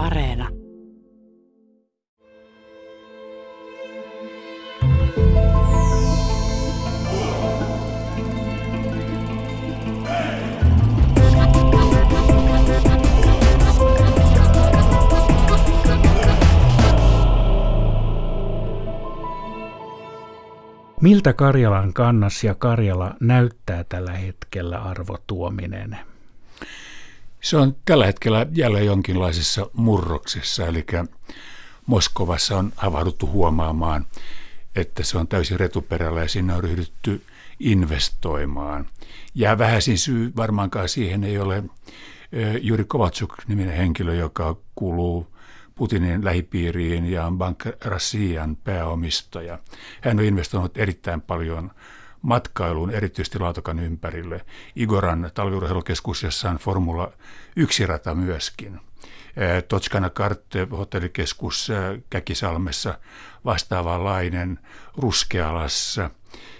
Areena. Miltä Karjalan kannas ja Karjala näyttää tällä hetkellä Arvo Tuominen? Se on tällä hetkellä jälleen jonkinlaisessa murroksessa, eli Moskovassa on havahduttu huomaamaan, että se on täysin retuperällä ja sinne on ryhdytty investoimaan. Ja vähäisin syy varmaankaan siihen ei ole Juri Kovatsuk niminen henkilö, joka kuuluu Putinin lähipiiriin ja on Bank Rassian pääomistaja. Hän on investoinut erittäin paljon matkailuun, erityisesti Laatokan ympärille. Igoran talviurheilukeskus, jossa on Formula 1-rata myöskin. Totskana Kart hotellikeskus Käkisalmessa, vastaavanlainen Ruskealassa,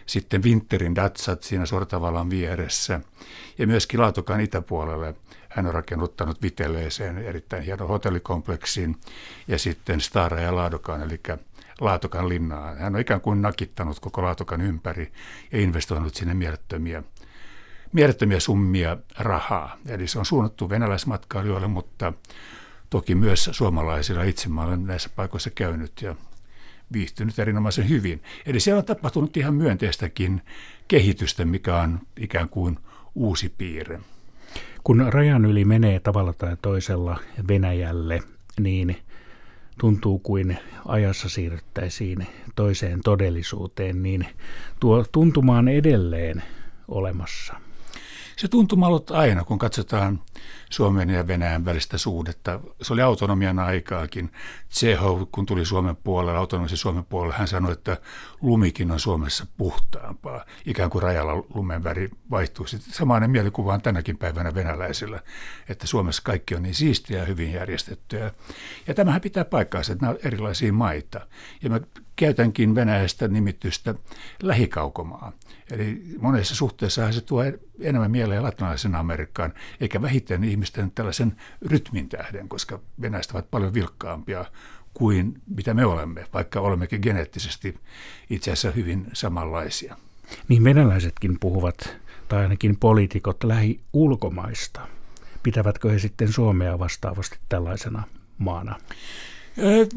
sitten Winterin Datsat siinä Sortavalan vieressä ja myöskin Laatokan itäpuolelle – hän on rakennuttanut Viteleeseen erittäin hieno hotellikompleksin ja sitten Stara ja Laadokan, eli Laatokan linnaan. Hän on ikään kuin nakittanut koko Laatokan ympäri ja investoinut sinne mielettömiä, mielettömiä summia rahaa. Eli se on suunnattu venäläismatkailijoille, mutta toki myös suomalaisilla. Itse mä olen näissä paikoissa käynyt ja viihtynyt erinomaisen hyvin. Eli siellä on tapahtunut ihan myönteistäkin kehitystä, mikä on ikään kuin uusi piirre. Kun rajan yli menee tavalla tai toisella Venäjälle, niin tuntuu kuin ajassa siirryttäisiin toiseen todellisuuteen, niin tuo tuntuma on edelleen olemassa. Se tuntuma ollut aina, kun katsotaan Suomen ja Venäjän välistä suhdetta. Se oli autonomian aikaakin. Tsehov, kun tuli Suomen puolelle, autonomisen Suomen puolelle, hän sanoi, että lumikin on Suomessa puhtaampaa. Ikään kuin rajalla lumen väri vaihtuu. Sitten samainen mielikuva on tänäkin päivänä venäläisillä, että Suomessa kaikki on niin siistiä ja hyvin järjestettyä. Ja tämähän pitää paikkaansa, että nämä on erilaisia maita. Ja mä käytänkin Venäjästä nimitystä lähikaukomaa. Eli monessa suhteessa se tuo enemmän mieleen latinalaisen Amerikkaan, eikä vähiten ihmisten tällaisen rytmin tähden, koska venäjästä ovat paljon vilkkaampia kuin mitä me olemme, vaikka olemmekin geneettisesti itse asiassa hyvin samanlaisia. Niin venäläisetkin puhuvat, tai ainakin poliitikot lähi-ulkomaista. Pitävätkö he sitten Suomea vastaavasti tällaisena maana?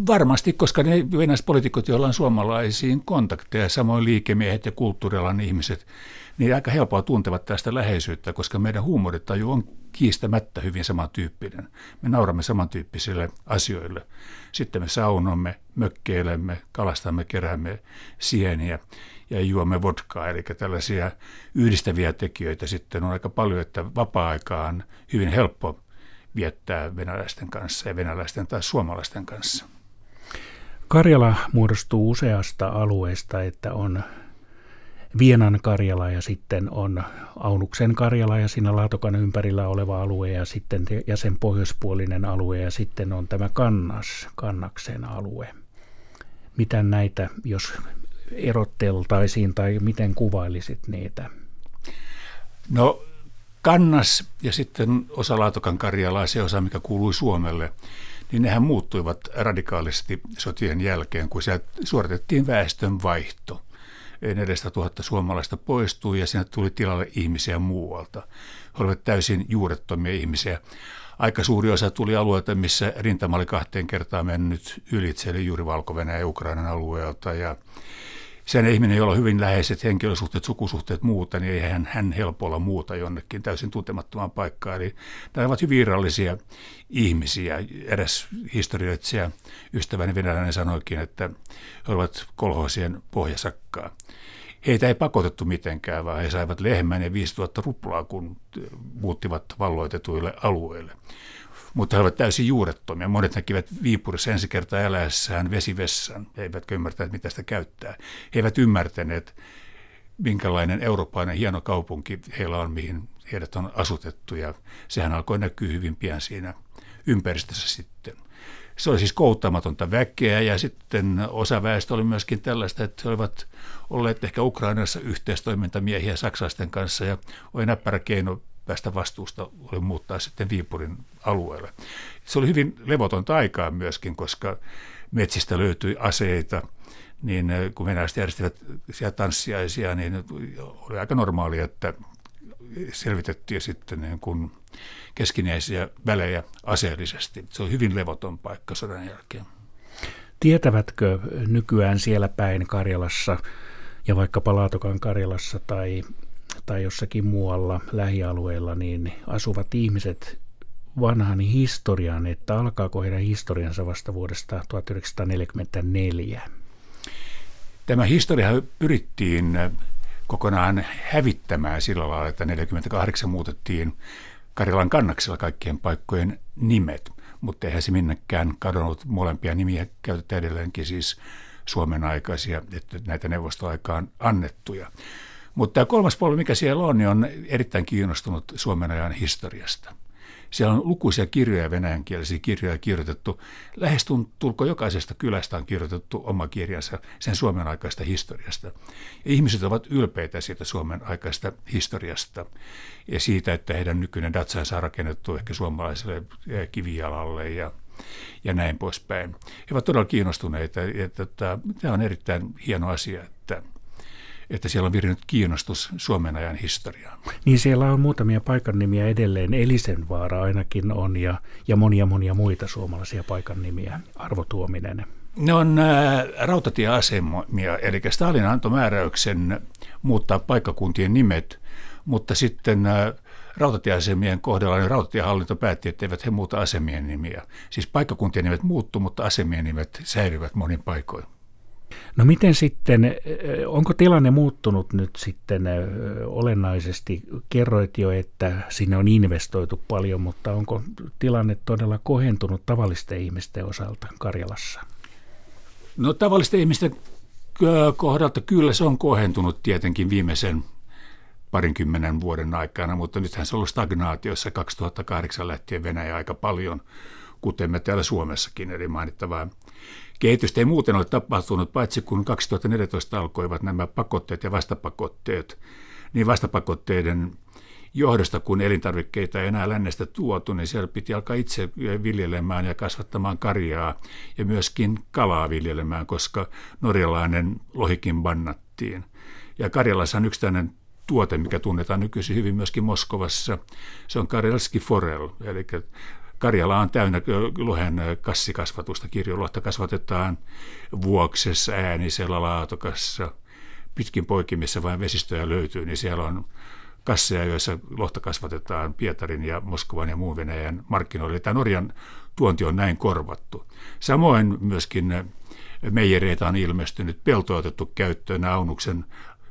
Varmasti, koska ne venäläispoliitikot, joilla on suomalaisiin kontakteja, samoin liikemiehet ja kulttuurialan ihmiset, niin aika helpoa tuntevat tästä läheisyyttä, koska meidän huumoritaju on kiistämättä hyvin samantyyppinen. Me nauramme samantyyppisille asioille. Sitten me saunomme, mökkeilemme, kalastamme, keräämme sieniä ja juomme vodkaa, eli tällaisia yhdistäviä tekijöitä sitten on aika paljon, että vapaa-aika on hyvin helppo viettää venäläisten kanssa ja venäläisten tai suomalaisten kanssa. Karjala muodostuu useasta alueesta, että on Vienan Karjala ja sitten on Aunuksen Karjala ja siinä Laatokan ympärillä oleva alue ja sitten ja sen pohjoispuolinen alue ja sitten on tämä Kannas, Kannaksen alue. Mitä näitä, jos erotteltaisiin tai miten kuvailisit niitä? No Kannas ja sitten osa Laatokan Karjalaa, se osa, mikä kuului Suomelle, niin nehän muuttuivat radikaalisti sotien jälkeen, kun sieltä suoritettiin väestön vaihto. 400 000 suomalaista poistui ja sinne tuli tilalle ihmisiä muualta. He olivat täysin juurettomia ihmisiä. Aika suuri osa tuli alueelta, missä rintama oli kahteen kertaan mennyt ylitse, eli juuri valko ja Ukrainan alueelta. Ja sen ihminen, jolla on hyvin läheiset henkilösuhteet, sukusuhteet muuta, niin ei hän, hän helpolla muuta jonnekin täysin tuntemattomaan paikkaan. Eli nämä ovat hyvin virallisia ihmisiä. Eräs historioitsija, ystäväni venäläinen sanoikin, että he ovat kolhoisien pohjasakkaa. Heitä ei pakotettu mitenkään, vaan he saivat lehmän ja 5000 ruplaa, kun muuttivat valloitetuille alueille mutta he ovat täysin juurettomia. Monet näkivät Viipurissa ensi kertaa eläessään vesivessan, he eivät ymmärtäneet, mitä sitä käyttää. He eivät ymmärtäneet, minkälainen eurooppalainen hieno kaupunki heillä on, mihin heidät on asutettu, ja sehän alkoi näkyä hyvin pian siinä ympäristössä sitten. Se oli siis kouttamatonta väkeä ja sitten osa väestö oli myöskin tällaista, että he olivat olleet ehkä Ukrainassa yhteistoimintamiehiä saksalaisten kanssa ja oli näppärä keino päästä vastuusta oli muuttaa sitten Viipurin alueelle. Se oli hyvin levotonta aikaa myöskin, koska metsistä löytyi aseita, niin kun venäläiset järjestivät siellä tanssiaisia, niin oli aika normaalia, että selvitettiin sitten niin kuin keskinäisiä välejä aseellisesti. Se on hyvin levoton paikka sodan jälkeen. Tietävätkö nykyään siellä päin Karjalassa ja vaikka Laatokan Karjalassa tai, tai jossakin muualla lähialueilla, niin asuvat ihmiset vanhan historian, että alkaako heidän historiansa vasta vuodesta 1944? Tämä historia pyrittiin kokonaan hävittämään sillä lailla, että 48 muutettiin Karjalan kannaksella kaikkien paikkojen nimet, mutta eihän se minnekään kadonnut. Molempia nimiä käytetään edelleenkin siis Suomen aikaisia, että näitä neuvostoaikaan annettuja. Mutta tämä kolmas polvi, mikä siellä on, niin on erittäin kiinnostunut Suomen ajan historiasta. Siellä on lukuisia kirjoja, venäjänkielisiä kirjoja kirjoitettu. Lähes tulko jokaisesta kylästä on kirjoitettu oma kirjansa sen Suomen aikaista historiasta. Ja ihmiset ovat ylpeitä siitä Suomen aikaista historiasta ja siitä, että heidän nykyinen datsansa on rakennettu ehkä suomalaiselle eh, kivijalalle ja ja näin poispäin. He ovat todella kiinnostuneita, että tämä on erittäin hieno asia, että että siellä on virännyt kiinnostus Suomen ajan historiaan. Niin siellä on muutamia paikan nimiä edelleen. Elisenvaara ainakin on ja, ja monia monia muita suomalaisia paikan nimiä. Arvo Tuominen. Ne on ää, rautatieasemia, eli Stalin antoi määräyksen muuttaa paikkakuntien nimet, mutta sitten ää, rautatieasemien kohdalla niin rautatiehallinto päätti, että eivät he muuta asemien nimiä. Siis paikkakuntien nimet muuttu, mutta asemien nimet säilyvät monin paikoin. No miten sitten, onko tilanne muuttunut nyt sitten olennaisesti? Kerroit jo, että sinne on investoitu paljon, mutta onko tilanne todella kohentunut tavallisten ihmisten osalta Karjalassa? No tavallisten ihmisten kohdalta kyllä se on kohentunut tietenkin viimeisen parinkymmenen vuoden aikana, mutta nythän se on ollut stagnaatiossa 2008 lähtien Venäjä aika paljon, kuten me täällä Suomessakin, eli mainittavaa Kehitystä ei muuten ole tapahtunut, paitsi kun 2014 alkoivat nämä pakotteet ja vastapakotteet, niin vastapakotteiden johdosta, kun elintarvikkeita ei enää lännestä tuotu, niin siellä piti alkaa itse viljelemään ja kasvattamaan karjaa ja myöskin kalaa viljelemään, koska norjalainen lohikin bannattiin. Ja Karjalassa on yksittäinen tuote, mikä tunnetaan nykyisin hyvin myöskin Moskovassa. Se on Karelski Forel, eli Karjala on täynnä lohen kassikasvatusta. Kirjolohta kasvatetaan vuoksessa, äänisellä, laatokassa. Pitkin poikin, missä vain vesistöjä löytyy, niin siellä on kasseja, joissa lohta kasvatetaan Pietarin ja Moskovan ja muun Venäjän markkinoille. Tämä Norjan tuonti on näin korvattu. Samoin myöskin meijereitä on ilmestynyt, pelto otettu käyttöön, Aunuksen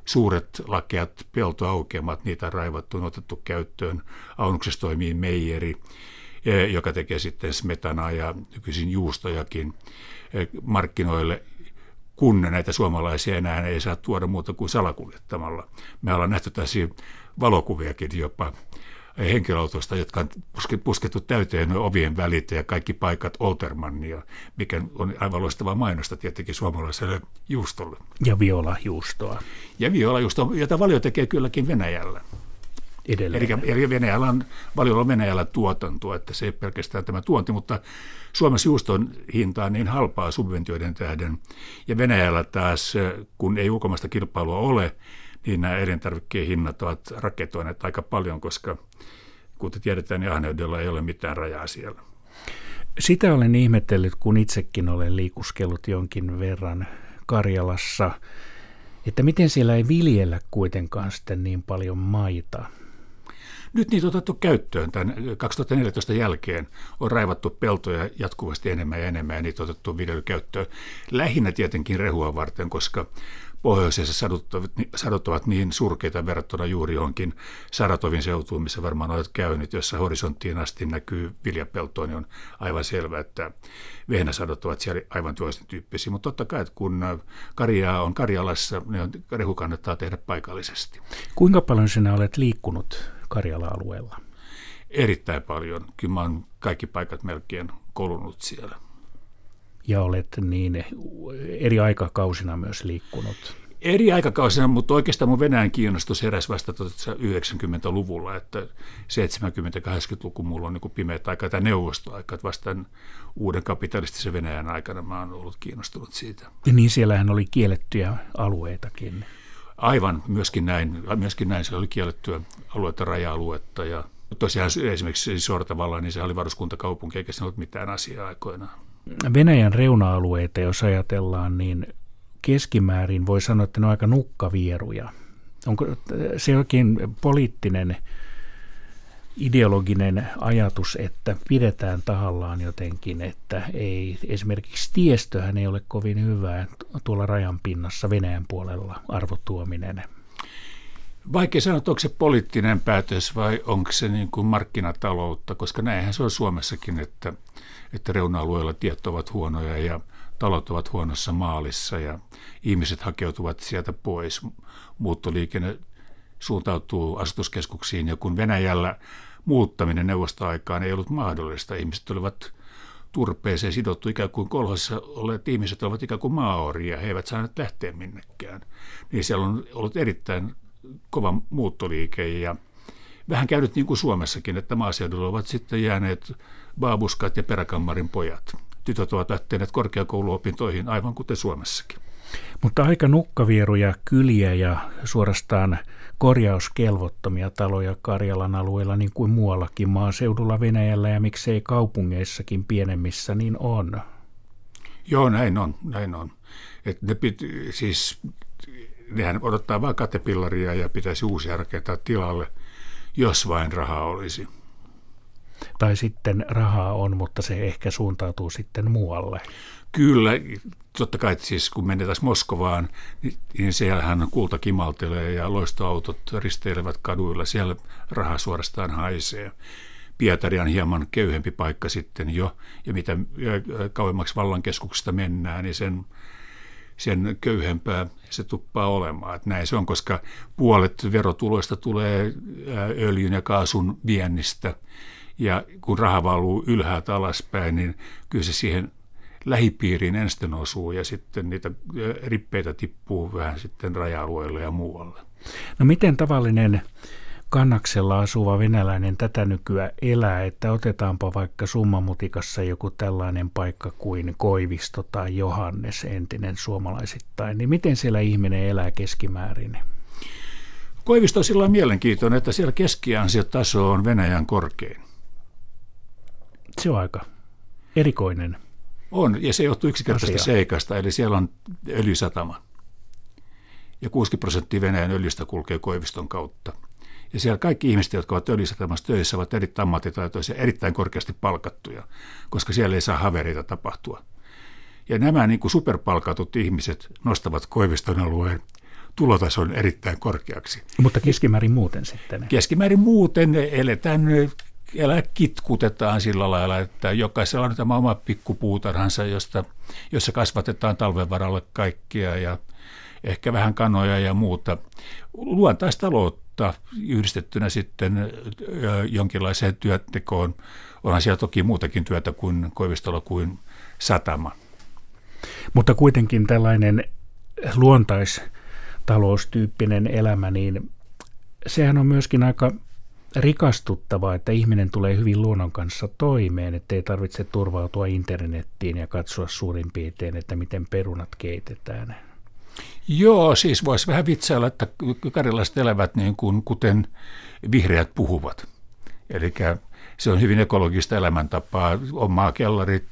suuret lakeat peltoaukeamat, niitä on raivattu, on otettu käyttöön. Aunuksessa toimii meijeri joka tekee sitten smetanaa ja nykyisin juustojakin e, markkinoille, kun näitä suomalaisia enää ei saa tuoda muuta kuin salakuljettamalla. Me ollaan nähty tässä valokuviakin jopa henkilöautoista, jotka on puskettu täyteen ovien välit ja kaikki paikat Oltermannia, mikä on aivan loistavaa mainosta tietenkin suomalaiselle juustolle. Ja violajuustoa. Ja violajuustoa, jota valio tekee kylläkin Venäjällä edelleen. Eli, eli Venäjällä on, valiolla Venäjällä tuotantoa, että se ei pelkästään tämä tuonti, mutta Suomessa juuston hinta on niin halpaa subventioiden tähden. Ja Venäjällä taas, kun ei ulkomaista kilpailua ole, niin nämä elintarvikkeen hinnat ovat raketoineet aika paljon, koska kuten tiedetään, niin ahneudella ei ole mitään rajaa siellä. Sitä olen ihmetellyt, kun itsekin olen liikuskellut jonkin verran Karjalassa, että miten siellä ei viljellä kuitenkaan sitten niin paljon maita. Nyt niitä on otettu käyttöön tämän 2014 jälkeen. On raivattu peltoja jatkuvasti enemmän ja enemmän ja niitä on otettu viljelykäyttöön. Lähinnä tietenkin rehua varten, koska pohjoisessa sadot, sadot ovat niin surkeita verrattuna juuri johonkin Saratovin seutuun, missä varmaan olet käynyt, jossa horisonttiin asti näkyy viljapeltoa, niin on aivan selvää, että vehnäsadot ovat siellä aivan toisen tyyppisiä. Mutta totta kai, että kun karjaa on Karjalassa, niin rehu kannattaa tehdä paikallisesti. Kuinka paljon sinä olet liikkunut Karjala-alueella? Erittäin paljon. Kyllä mä oon kaikki paikat melkein kolunut siellä. Ja olet niin eri aikakausina myös liikkunut? eri aikakausina, mutta oikeastaan mun Venäjän kiinnostus heräsi vasta 90-luvulla, että 70-80-luku mulla on niin pimeät aika tai neuvostoaika, että vasta uuden kapitalistisen Venäjän aikana mä oon ollut kiinnostunut siitä. Ja niin siellähän oli kiellettyjä alueitakin. Aivan, myöskin näin. Myöskin näin. Se oli kiellettyä aluetta, raja-aluetta ja tosiaan esimerkiksi Sortavalla, niin se oli varuskuntakaupunki, eikä se ollut mitään asiaa aikoinaan. Venäjän reuna-alueita, jos ajatellaan, niin keskimäärin voi sanoa, että ne on aika nukkavieruja. Onko se jokin poliittinen ideologinen ajatus, että pidetään tahallaan jotenkin, että ei, esimerkiksi tiestöhän ei ole kovin hyvää tuolla rajan pinnassa Venäjän puolella arvotuominen. Vaikea sanoa, onko se poliittinen päätös vai onko se niin kuin markkinataloutta, koska näinhän se on Suomessakin, että, että reuna-alueilla tiet ovat huonoja ja talot ovat huonossa maalissa ja ihmiset hakeutuvat sieltä pois. Muuttoliikenne suuntautuu asutuskeskuksiin ja kun Venäjällä muuttaminen neuvostoaikaan ei ollut mahdollista, ihmiset olivat turpeeseen sidottu ikään kuin kolhossa olleet ihmiset ovat ikään kuin maaoria, he eivät saaneet lähteä minnekään. Niin siellä on ollut erittäin kova muuttoliike ja vähän käynyt niin kuin Suomessakin, että maaseudulla ovat sitten jääneet baabuskat ja peräkammarin pojat tytöt ovat lähteneet korkeakouluopintoihin aivan kuten Suomessakin. Mutta aika nukkavieruja kyliä ja suorastaan korjauskelvottomia taloja Karjalan alueella niin kuin muuallakin maaseudulla Venäjällä ja miksei kaupungeissakin pienemmissä niin on. Joo, näin on, näin on. Et ne pit, siis, nehän odottaa vain katepillaria ja pitäisi uusia rakentaa tilalle, jos vain rahaa olisi tai sitten rahaa on, mutta se ehkä suuntautuu sitten muualle. Kyllä, totta kai siis kun menetään Moskovaan, niin, niin siellähän kulta kimaltelee ja loistoautot risteilevät kaduilla, siellä raha suorastaan haisee. Pietari on hieman köyhempi paikka sitten jo, ja mitä kauemmaksi vallankeskuksesta mennään, niin sen, sen köyhempää se tuppaa olemaan. Että näin se on, koska puolet verotuloista tulee öljyn ja kaasun viennistä, ja kun raha valuu ylhäältä alaspäin, niin kyllä se siihen lähipiiriin ensin osuu ja sitten niitä rippeitä tippuu vähän sitten raja-alueelle ja muualle. No miten tavallinen kannaksella asuva venäläinen tätä nykyä elää, että otetaanpa vaikka summamutikassa joku tällainen paikka kuin Koivisto tai Johannes, entinen suomalaisittain, niin miten siellä ihminen elää keskimäärin? Koivisto on sillä mielenkiintoinen, että siellä keskiansiotaso on Venäjän korkein. Se on aika erikoinen. On, ja se johtuu yksinkertaisesti asia. seikasta, eli siellä on öljysatama. Ja 60 prosenttia Venäjän öljystä kulkee Koiviston kautta. Ja siellä kaikki ihmiset, jotka ovat öljysatamassa töissä, ovat erittäin ammattitaitoisia, erittäin korkeasti palkattuja, koska siellä ei saa havereita tapahtua. Ja nämä niin kuin superpalkatut ihmiset nostavat Koiviston alueen tulotason erittäin korkeaksi. Mutta keskimäärin muuten sitten? Keskimäärin muuten eletään elää kitkutetaan sillä lailla, että jokaisella on tämä oma pikkupuutarhansa, josta, jossa kasvatetaan talven varalle kaikkia ja ehkä vähän kanoja ja muuta. Luontaistaloutta yhdistettynä sitten jonkinlaiseen työtekoon. Onhan siellä toki muutakin työtä kuin koivistolla kuin satama. Mutta kuitenkin tällainen luontaistaloustyyppinen elämä, niin sehän on myöskin aika rikastuttavaa, että ihminen tulee hyvin luonnon kanssa toimeen, ettei tarvitse turvautua internettiin ja katsoa suurin piirtein, että miten perunat keitetään. Joo, siis voisi vähän vitsailla, että karilaiset elävät niin kuin, kuten vihreät puhuvat. Eli se on hyvin ekologista elämäntapaa, on maakellarit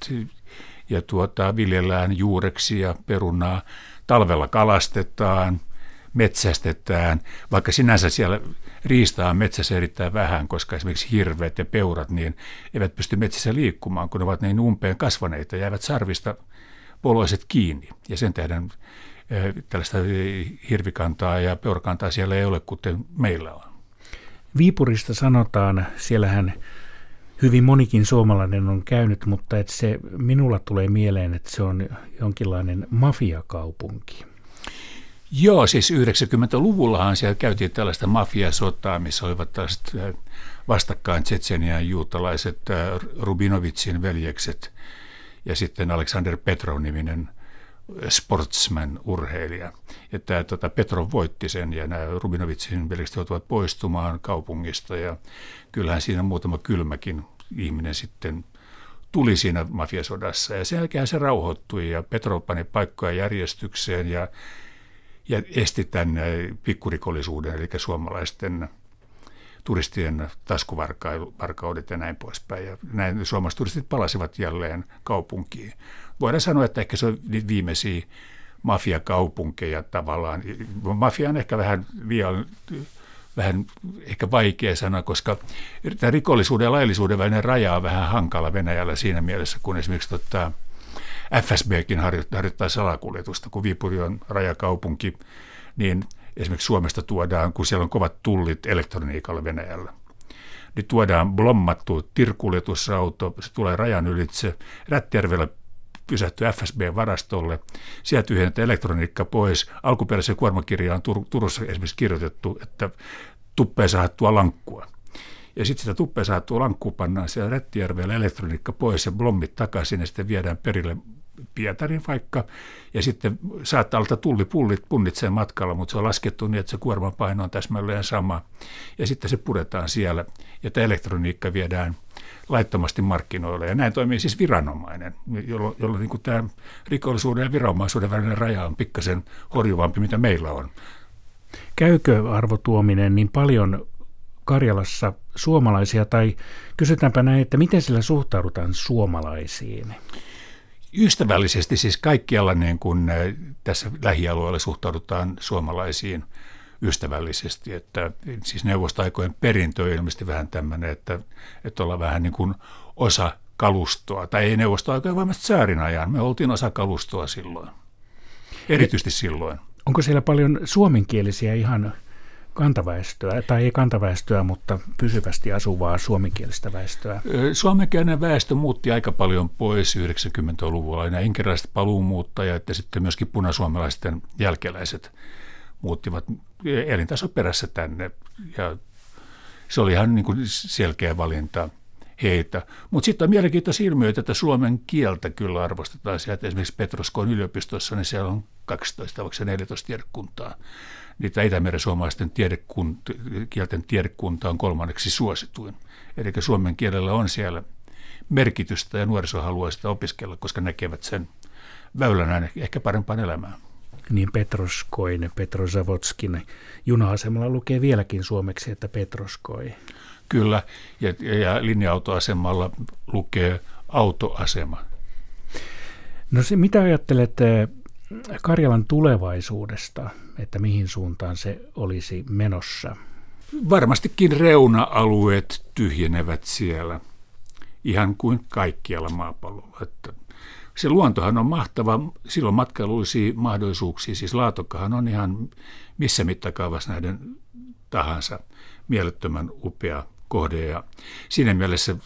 ja tuota, viljellään juureksi ja perunaa. Talvella kalastetaan, metsästetään, vaikka sinänsä siellä riistaa metsässä erittäin vähän, koska esimerkiksi hirveät ja peurat niin eivät pysty metsässä liikkumaan, kun ne ovat niin umpeen kasvaneita ja jäävät sarvista poloiset kiinni. Ja sen tähden eh, tällaista hirvikantaa ja peurakantaa siellä ei ole, kuten meillä on. Viipurista sanotaan, siellähän hyvin monikin suomalainen on käynyt, mutta että se minulla tulee mieleen, että se on jonkinlainen mafiakaupunki. Joo, siis 90-luvullahan siellä käytiin tällaista mafiasotaa, missä olivat tällaiset äh, vastakkain Tsetsenian juutalaiset äh, Rubinovitsin veljekset ja sitten Alexander Petrov-niminen sportsman-urheilija. Ja tämä tota, Petrov voitti sen ja nämä Rubinovitsin veljekset joutuvat poistumaan kaupungista ja kyllähän siinä muutama kylmäkin ihminen sitten tuli siinä mafiasodassa ja sen jälkeen se rauhoittui ja Petrov pani paikkoja järjestykseen ja, ja esti tämän pikkurikollisuuden, eli suomalaisten turistien taskuvarkaudet ja näin poispäin. Ja näin suomalaiset turistit palasivat jälleen kaupunkiin. Voidaan sanoa, että ehkä se on viimeisiä mafiakaupunkeja tavallaan. Mafia on ehkä vähän liian vähän ehkä vaikea sana, koska tämä rikollisuuden ja laillisuuden välinen raja on vähän hankala Venäjällä siinä mielessä, kun esimerkiksi tota, FSBkin harjoittaa salakuljetusta, kun Viipuri on rajakaupunki, niin esimerkiksi Suomesta tuodaan, kun siellä on kovat tullit elektroniikalla Venäjällä, niin tuodaan blommattu tirkuljetusauto, se tulee rajan ylitse, Rättijärvellä pysähtyy FSB-varastolle, sieltä tyhjennetään elektroniikka pois. Alkuperäisen kuormakirjaan Tur- Turussa esimerkiksi kirjoitettu, että tuppeen sahattua lankkua. Ja sitten sitä tuppeen sahattua lankkua pannaan siellä Rättijärvellä elektroniikka pois ja blommit takaisin ja sitten viedään perille Pietarin vaikka, ja sitten saattaa olla tullipullit punnitsee matkalla, mutta se on laskettu niin, että se kuorman paino on täsmälleen sama, ja sitten se puretaan siellä, ja tämä elektroniikka viedään laittomasti markkinoille, ja näin toimii siis viranomainen, jolloin, jolloin niin tämä rikollisuuden ja viranomaisuuden välinen raja on pikkasen horjuvampi, mitä meillä on. Käykö arvotuominen niin paljon Karjalassa suomalaisia, tai kysytäänpä näin, että miten sillä suhtaudutaan suomalaisiin? Ystävällisesti siis kaikkialla niin kuin tässä lähialueella suhtaudutaan suomalaisiin ystävällisesti, että siis neuvostoaikojen perintö on ilmeisesti vähän tämmöinen, että, että ollaan vähän niin kuin osa kalustoa, tai ei neuvostoaikojen vaan säärin ajan, me oltiin osa kalustoa silloin, erityisesti silloin. Onko siellä paljon suomenkielisiä ihan kantaväestöä, tai ei kantaväestöä, mutta pysyvästi asuvaa suomenkielistä väestöä? Suomenkielinen väestö muutti aika paljon pois 90-luvulla. Nämä inkerilaiset paluumuuttajat ja sitten myöskin punasuomalaisten jälkeläiset muuttivat elintaso perässä tänne. Ja se oli ihan niin kuin selkeä valinta heitä. Mutta sitten on mielenkiintoisia ilmiöitä, että suomen kieltä kyllä arvostetaan sieltä. Esimerkiksi Petroskoon yliopistossa, niin siellä on 12 vai 14 tiedekuntaa niitä Itämeren suomalaisten tiedekunt, kielten tiedekunta on kolmanneksi suosituin. Eli suomen kielellä on siellä merkitystä ja nuoriso haluaa sitä opiskella, koska näkevät sen väylänä ehkä parempaan elämään. Niin Petroskoin, Petrozavotskin juna-asemalla lukee vieläkin suomeksi, että Petroskoi. Kyllä, ja, ja linja-autoasemalla lukee autoasema. No se, mitä ajattelette Karjalan tulevaisuudesta, että mihin suuntaan se olisi menossa? Varmastikin reuna-alueet tyhjenevät siellä, ihan kuin kaikkialla maapallolla. Että se luontohan on mahtava, silloin matkailullisia mahdollisuuksia, siis Laatokkahan on ihan missä mittakaavassa näiden tahansa mielettömän upea kohde. Ja siinä mielessä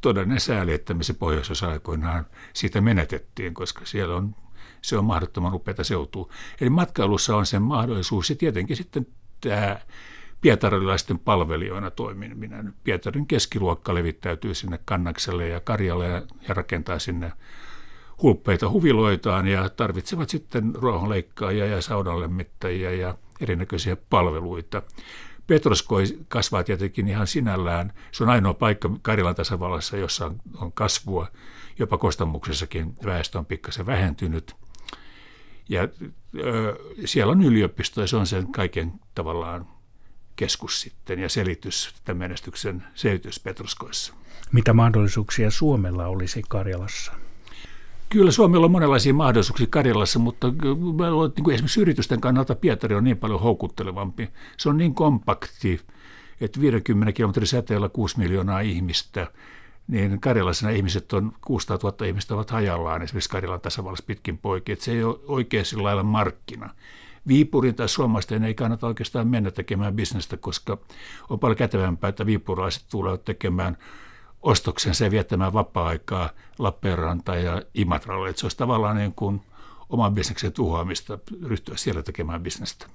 todellinen sääli, että me se pohjoisosa aikoinaan siitä menetettiin, koska siellä on se on mahdottoman upeata seutua. Eli matkailussa on sen mahdollisuus ja tietenkin sitten tämä pietarilaisten palvelijoina toimiminen. Pietarin keskiluokka levittäytyy sinne Kannakselle ja Karjalle ja, rakentaa sinne hulppeita huviloitaan ja tarvitsevat sitten ruohonleikkaajia ja saudanlemmittäjiä ja erinäköisiä palveluita. Petroskoi kasvaa tietenkin ihan sinällään. Se on ainoa paikka Karjalan tasavallassa, jossa on kasvua. Jopa Kostamuksessakin väestö on pikkasen vähentynyt. Ja ö, siellä on yliopisto ja se on sen kaiken tavallaan keskus sitten ja selitys tämän menestyksen selitys Petruskoissa. Mitä mahdollisuuksia Suomella olisi Karjalassa? Kyllä Suomella on monenlaisia mahdollisuuksia Karjalassa, mutta niin kuin esimerkiksi yritysten kannalta Pietari on niin paljon houkuttelevampi. Se on niin kompakti, että 50 kilometrin säteellä 6 miljoonaa ihmistä – niin Karjalassa ihmiset on, 600 000 ihmistä ovat hajallaan esimerkiksi Karjalan tasavallassa pitkin poikin, että se ei ole oikein sillä lailla markkina. Viipurin tai suomalaisten ei kannata oikeastaan mennä tekemään bisnestä, koska on paljon kätevämpää, että viipurilaiset tulevat tekemään ostoksensa ja viettämään vapaa-aikaa Lappeenranta ja Imatralle. Että se olisi tavallaan niin kuin oman bisneksen tuhoamista ryhtyä siellä tekemään bisnestä.